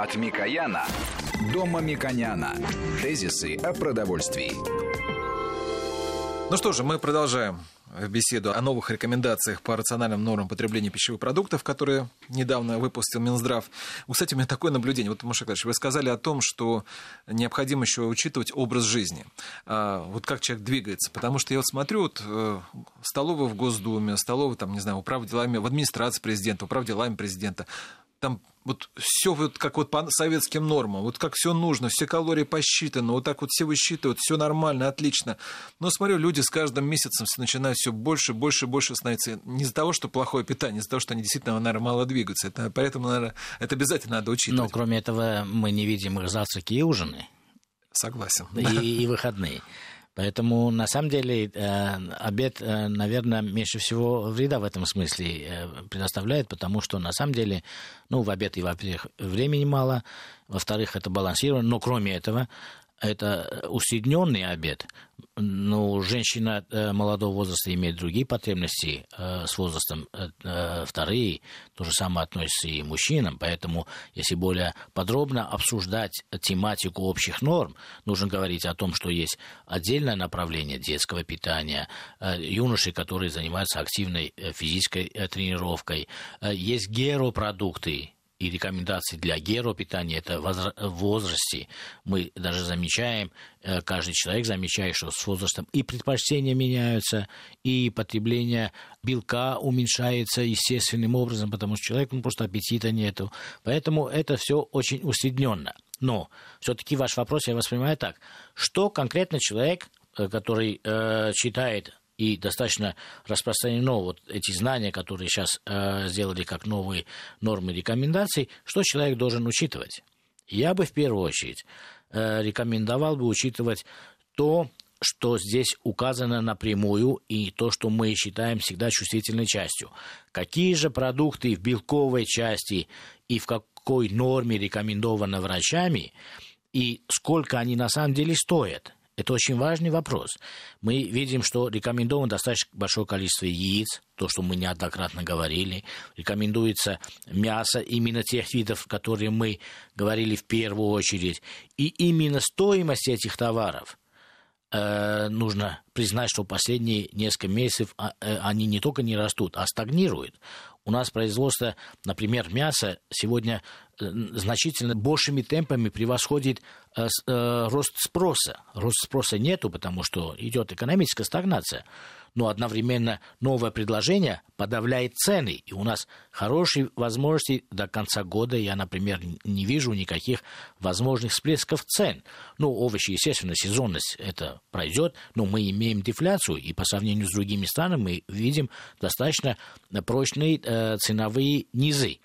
От Микояна до Мамиконяна. Тезисы о продовольствии. Ну что же, мы продолжаем беседу о новых рекомендациях по рациональным нормам потребления пищевых продуктов, которые недавно выпустил Минздрав. Кстати, у меня такое наблюдение. Вот, Маша Клавич, вы сказали о том, что необходимо еще учитывать образ жизни. А, вот как человек двигается. Потому что я вот смотрю, вот, э, столовая в Госдуме, столовая, там, не знаю, управ делами, в администрации президента, управ делами президента там вот все вот как вот по советским нормам, вот как все нужно, все калории посчитаны, вот так вот все высчитывают, все нормально, отлично. Но смотрю, люди с каждым месяцем начинают все больше, больше, больше становиться. Не из-за того, что плохое питание, из-за того, что они действительно, наверное, мало двигаются. Это, поэтому, наверное, это обязательно надо учитывать. Но кроме этого мы не видим их завтраки и ужины. Согласен. И, и выходные. Поэтому, на самом деле, э, обед, э, наверное, меньше всего вреда в этом смысле э, предоставляет, потому что, на самом деле, ну, в обед и, во-первых, времени мало, во-вторых, это балансировано, но кроме этого, это усредненный обед. Ну, женщина э, молодого возраста имеет другие потребности э, с возрастом, э, вторые. То же самое относится и мужчинам. Поэтому, если более подробно обсуждать тематику общих норм, нужно говорить о том, что есть отдельное направление детского питания, юноши, которые занимаются активной физической тренировкой, есть геропродукты, и рекомендации для геропитания это в возрасте. Мы даже замечаем, э, каждый человек замечает, что с возрастом и предпочтения меняются, и потребление белка уменьшается естественным образом, потому что человеку ну, просто аппетита нету. Поэтому это все очень усредненно. Но все-таки ваш вопрос я воспринимаю так. Что конкретно человек, э, который э, читает и достаточно распространено вот эти знания, которые сейчас э, сделали как новые нормы рекомендаций, что человек должен учитывать. Я бы в первую очередь э, рекомендовал бы учитывать то, что здесь указано напрямую, и то, что мы считаем всегда чувствительной частью. Какие же продукты в белковой части и в какой норме рекомендованы врачами, и сколько они на самом деле стоят – это очень важный вопрос. Мы видим, что рекомендовано достаточно большое количество яиц, то, что мы неоднократно говорили. Рекомендуется мясо именно тех видов, которые мы говорили в первую очередь. И именно стоимость этих товаров нужно признать, что последние несколько месяцев а, э, они не только не растут, а стагнируют. У нас производство, например, мяса сегодня э, значительно большими темпами превосходит э, э, рост спроса. Рост спроса нету, потому что идет экономическая стагнация но одновременно новое предложение подавляет цены. И у нас хорошие возможности до конца года. Я, например, не вижу никаких возможных всплесков цен. Ну, овощи, естественно, сезонность это пройдет, но мы имеем дефляцию, и по сравнению с другими странами мы видим достаточно прочные э, ценовые низы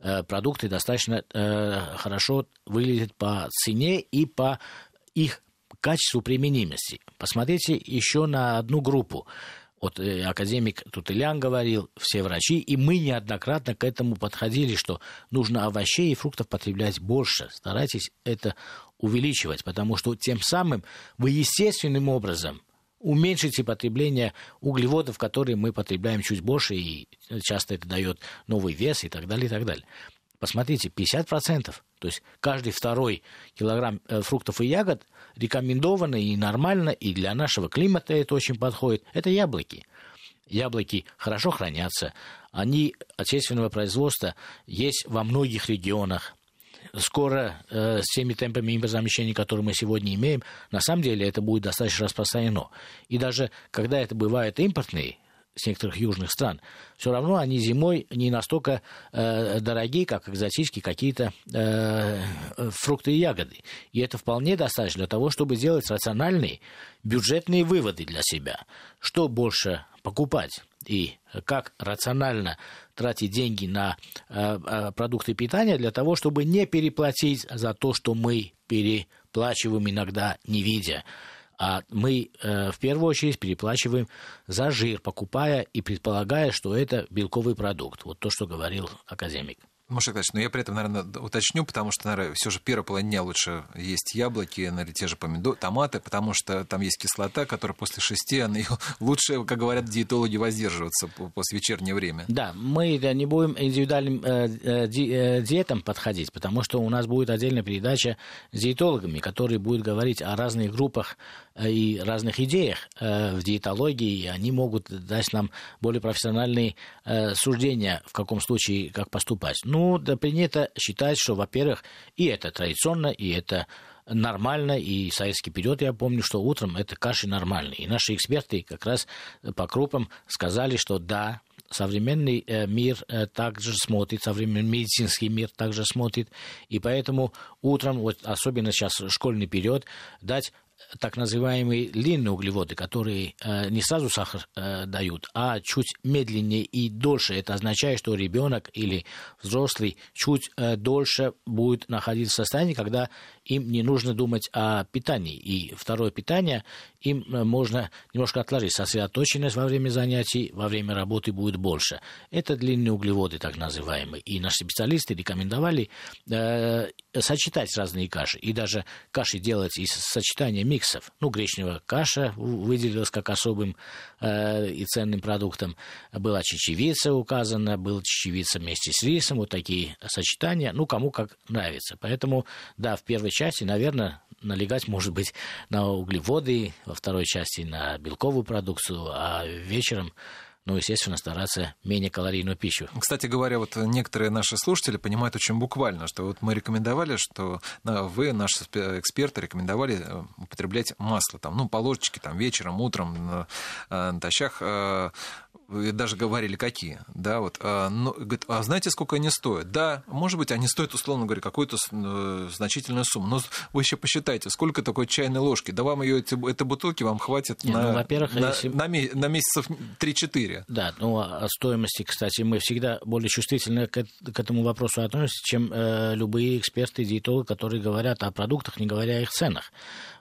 э, продукты достаточно э, хорошо выглядят по цене и по их качеству применимости. Посмотрите еще на одну группу. Вот э, академик Тутылян говорил, все врачи, и мы неоднократно к этому подходили, что нужно овощей и фруктов потреблять больше. Старайтесь это увеличивать, потому что тем самым вы естественным образом уменьшите потребление углеводов, которые мы потребляем чуть больше, и часто это дает новый вес и так далее, и так далее. Посмотрите, 50%. То есть каждый второй килограмм э, фруктов и ягод рекомендовано и нормально, и для нашего климата это очень подходит. Это яблоки. Яблоки хорошо хранятся, они отечественного производства есть во многих регионах. Скоро э, с теми темпами импортозамещения, которые мы сегодня имеем, на самом деле это будет достаточно распространено. И даже когда это бывает импортные, с некоторых южных стран, все равно они зимой не настолько э, дорогие, как экзотические какие-то э, фрукты и ягоды. И это вполне достаточно для того, чтобы сделать рациональные бюджетные выводы для себя. Что больше покупать и как рационально тратить деньги на э, э продукты питания для того, чтобы не переплатить за то, что мы переплачиваем иногда не видя а мы э, в первую очередь переплачиваем за жир, покупая и предполагая, что это белковый продукт. Вот то, что говорил академик. Маша Николаевич, но я при этом, наверное, уточню, потому что, наверное, все же первая половина дня лучше есть яблоки, наверное, те же помидоры, томаты, потому что там есть кислота, которая после шести, она лучше, как говорят диетологи, воздерживаться после вечернего время. Да, мы не будем индивидуальным э, э, ди, диетам подходить, потому что у нас будет отдельная передача с диетологами, которые будут говорить о разных группах и разных идеях в диетологии, и они могут дать нам более профессиональные суждения, в каком случае как поступать. Ну, да принято считать, что, во-первых, и это традиционно, и это нормально, и советский период, я помню, что утром это каши нормальные. И наши эксперты как раз по крупам сказали, что да, современный э, мир э, также смотрит, современный медицинский мир также смотрит, и поэтому утром, вот особенно сейчас школьный период, дать так называемые длинные углеводы, которые э, не сразу сахар э, дают, а чуть медленнее и дольше. Это означает, что ребенок или взрослый чуть э, дольше будет находиться в состоянии, когда им не нужно думать о питании. И второе питание им э, можно немножко отложить. Сосредоточенность во время занятий, во время работы будет больше. Это длинные углеводы, так называемые. И наши специалисты рекомендовали э, сочетать разные каши. И даже каши делать из сочетания миксов. Ну, гречневая каша выделилась как особым э, и ценным продуктом. Была чечевица указана, был чечевица вместе с рисом. Вот такие сочетания. Ну, кому как нравится. Поэтому, да, в первой части, наверное, налегать, может быть, на углеводы, во второй части на белковую продукцию, а вечером ну, естественно, стараться менее калорийную пищу. Кстати говоря, вот некоторые наши слушатели понимают очень буквально, что вот мы рекомендовали, что вы, наши эксперты, рекомендовали э, употреблять масло, там, ну, по ложечке, там, вечером, утром, э, натощак э, даже говорили, какие, да, вот, а, но, говорит, а знаете, сколько они стоят? Да, может быть, они стоят, условно говоря, какую-то э, значительную сумму, но вы еще посчитайте, сколько такой чайной ложки, да вам ее, эти, этой бутылки вам хватит Не, на, ну, во-первых, на, если... на, на месяцев 3-4. Да, ну, о стоимости, кстати, мы всегда более чувствительны к, к этому вопросу относимся, чем э, любые эксперты, диетологи, которые говорят о продуктах, не говоря о их ценах.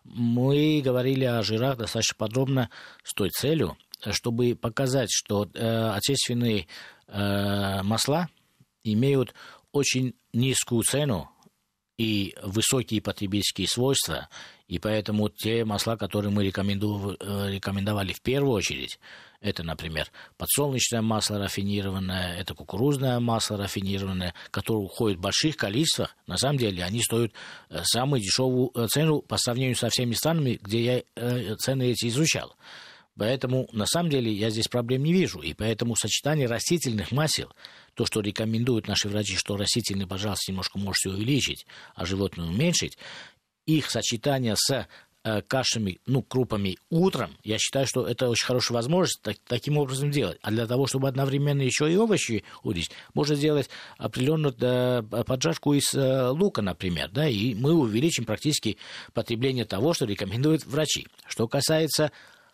Мы говорили о жирах достаточно подробно с той целью, чтобы показать, что э, отечественные э, масла имеют очень низкую цену и высокие потребительские свойства, и поэтому те масла, которые мы э, рекомендовали в первую очередь, это, например, подсолнечное масло рафинированное, это кукурузное масло рафинированное, которое уходит в больших количествах. На самом деле они стоят самую дешевую цену по сравнению со всеми странами, где я цены эти изучал. Поэтому, на самом деле, я здесь проблем не вижу. И поэтому сочетание растительных масел, то, что рекомендуют наши врачи, что растительные, пожалуйста, немножко можете увеличить, а животные уменьшить, их сочетание с э, кашами, ну, крупами утром, я считаю, что это очень хорошая возможность так, таким образом делать. А для того, чтобы одновременно еще и овощи увеличить, можно сделать определенную да, поджарку из э, лука, например, да, и мы увеличим практически потребление того, что рекомендуют врачи. Что касается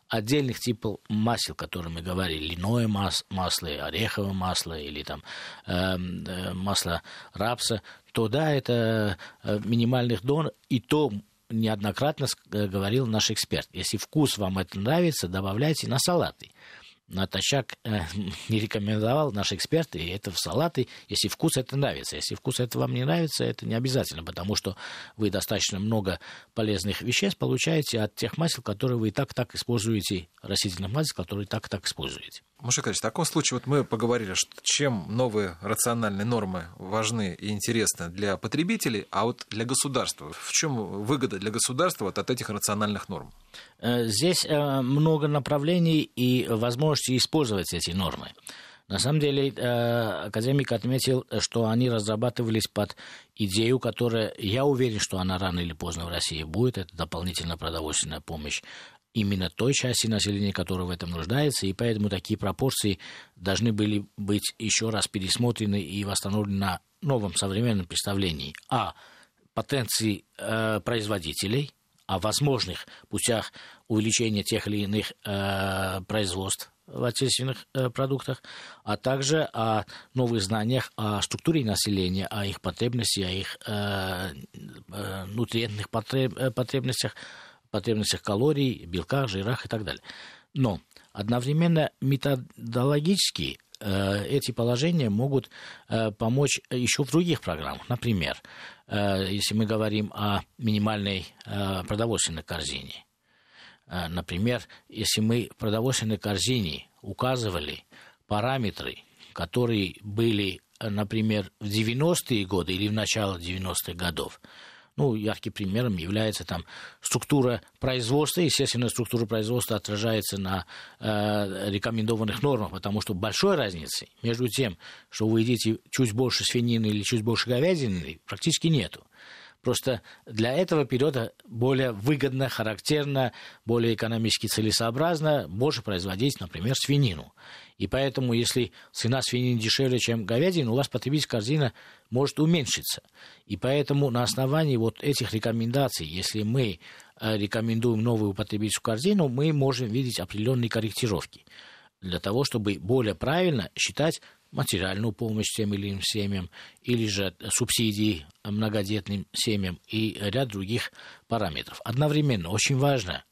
отдельных типов масел, о которых мы говорили, льняное мас масло, ореховое масло или там эм, э, масло рапса, то да, это э, минимальных дон, и то неоднократно э, говорил наш эксперт. Если вкус вам это нравится, добавляйте на салаты натощак э, не рекомендовал наш эксперт, и это в салаты, если вкус это нравится. Если вкус это вам не нравится, это не обязательно, потому что вы достаточно много полезных веществ получаете от тех масел, которые вы и так-так используете, растительных масел, которые так-так используете. Маша в таком случае вот мы поговорили, что чем новые рациональные нормы важны и интересны для потребителей, а вот для государства. В чем выгода для государства вот от этих рациональных норм? Э, здесь э, много направлений и возможностей использовать эти нормы. На самом деле, э, академик отметил, что они разрабатывались под идею, которая, я уверен, что она рано или поздно в России будет, это дополнительная продовольственная помощь именно той части населения, которая в этом нуждается, и поэтому такие пропорции должны были быть еще раз пересмотрены и восстановлены на новом современном представлении. О потенции э, производителей, о возможных путях увеличения тех или иных э, производств в отечественных э, продуктах, а также о новых знаниях о структуре населения, о их потребностях, о их э, э, нутриентных потреб, э, потребностях, потребностях калорий, белках, жирах и так далее. Но одновременно методологически эти положения могут помочь еще в других программах. Например, если мы говорим о минимальной продовольственной корзине. Например, если мы в продовольственной корзине указывали параметры, которые были, например, в 90-е годы или в начало 90-х годов, ну, ярким примером является там структура производства. Естественно, структура производства отражается на э, рекомендованных нормах, потому что большой разницы между тем, что вы едите чуть больше свинины или чуть больше говядины, практически нету. Просто для этого периода более выгодно, характерно, более экономически целесообразно больше производить, например, свинину. И поэтому, если цена свинины дешевле, чем говядина, у вас потребительская корзина может уменьшиться. И поэтому на основании вот этих рекомендаций, если мы э, рекомендуем новую потребительскую корзину, мы можем видеть определенные корректировки для того, чтобы более правильно считать материальную помощь тем или иным семьям, или же субсидии многодетным семьям и ряд других параметров. Одновременно очень важно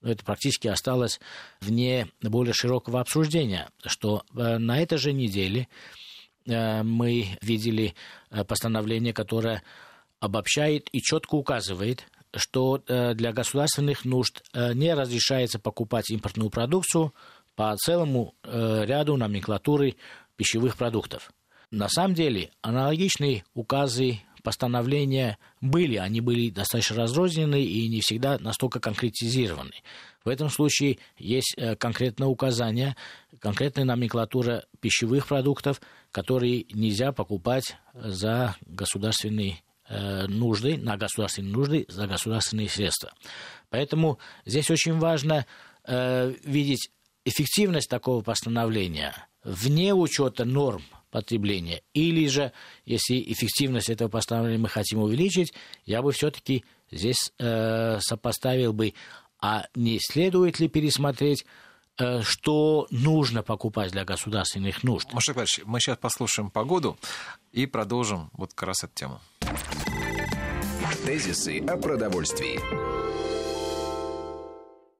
но это практически осталось вне более широкого обсуждения, что э, на этой же неделе э, мы видели э, постановление, которое обобщает и четко указывает, что для государственных нужд не разрешается покупать импортную продукцию по целому ряду номенклатуры пищевых продуктов. На самом деле аналогичные указы постановления были, они были достаточно разрознены и не всегда настолько конкретизированы. В этом случае есть э, конкретное указание, конкретная номенклатура пищевых продуктов, которые нельзя покупать за государственные э, нужды, на государственные нужды, за государственные средства. Поэтому здесь очень важно э, видеть эффективность такого постановления вне учета норм потребления. Или же, если эффективность этого постановления мы хотим увеличить, я бы все-таки здесь э, сопоставил бы, а не следует ли пересмотреть э, что нужно покупать для государственных нужд. Маша Иванович, мы сейчас послушаем погоду и продолжим вот как раз эту тему. Тезисы о продовольствии.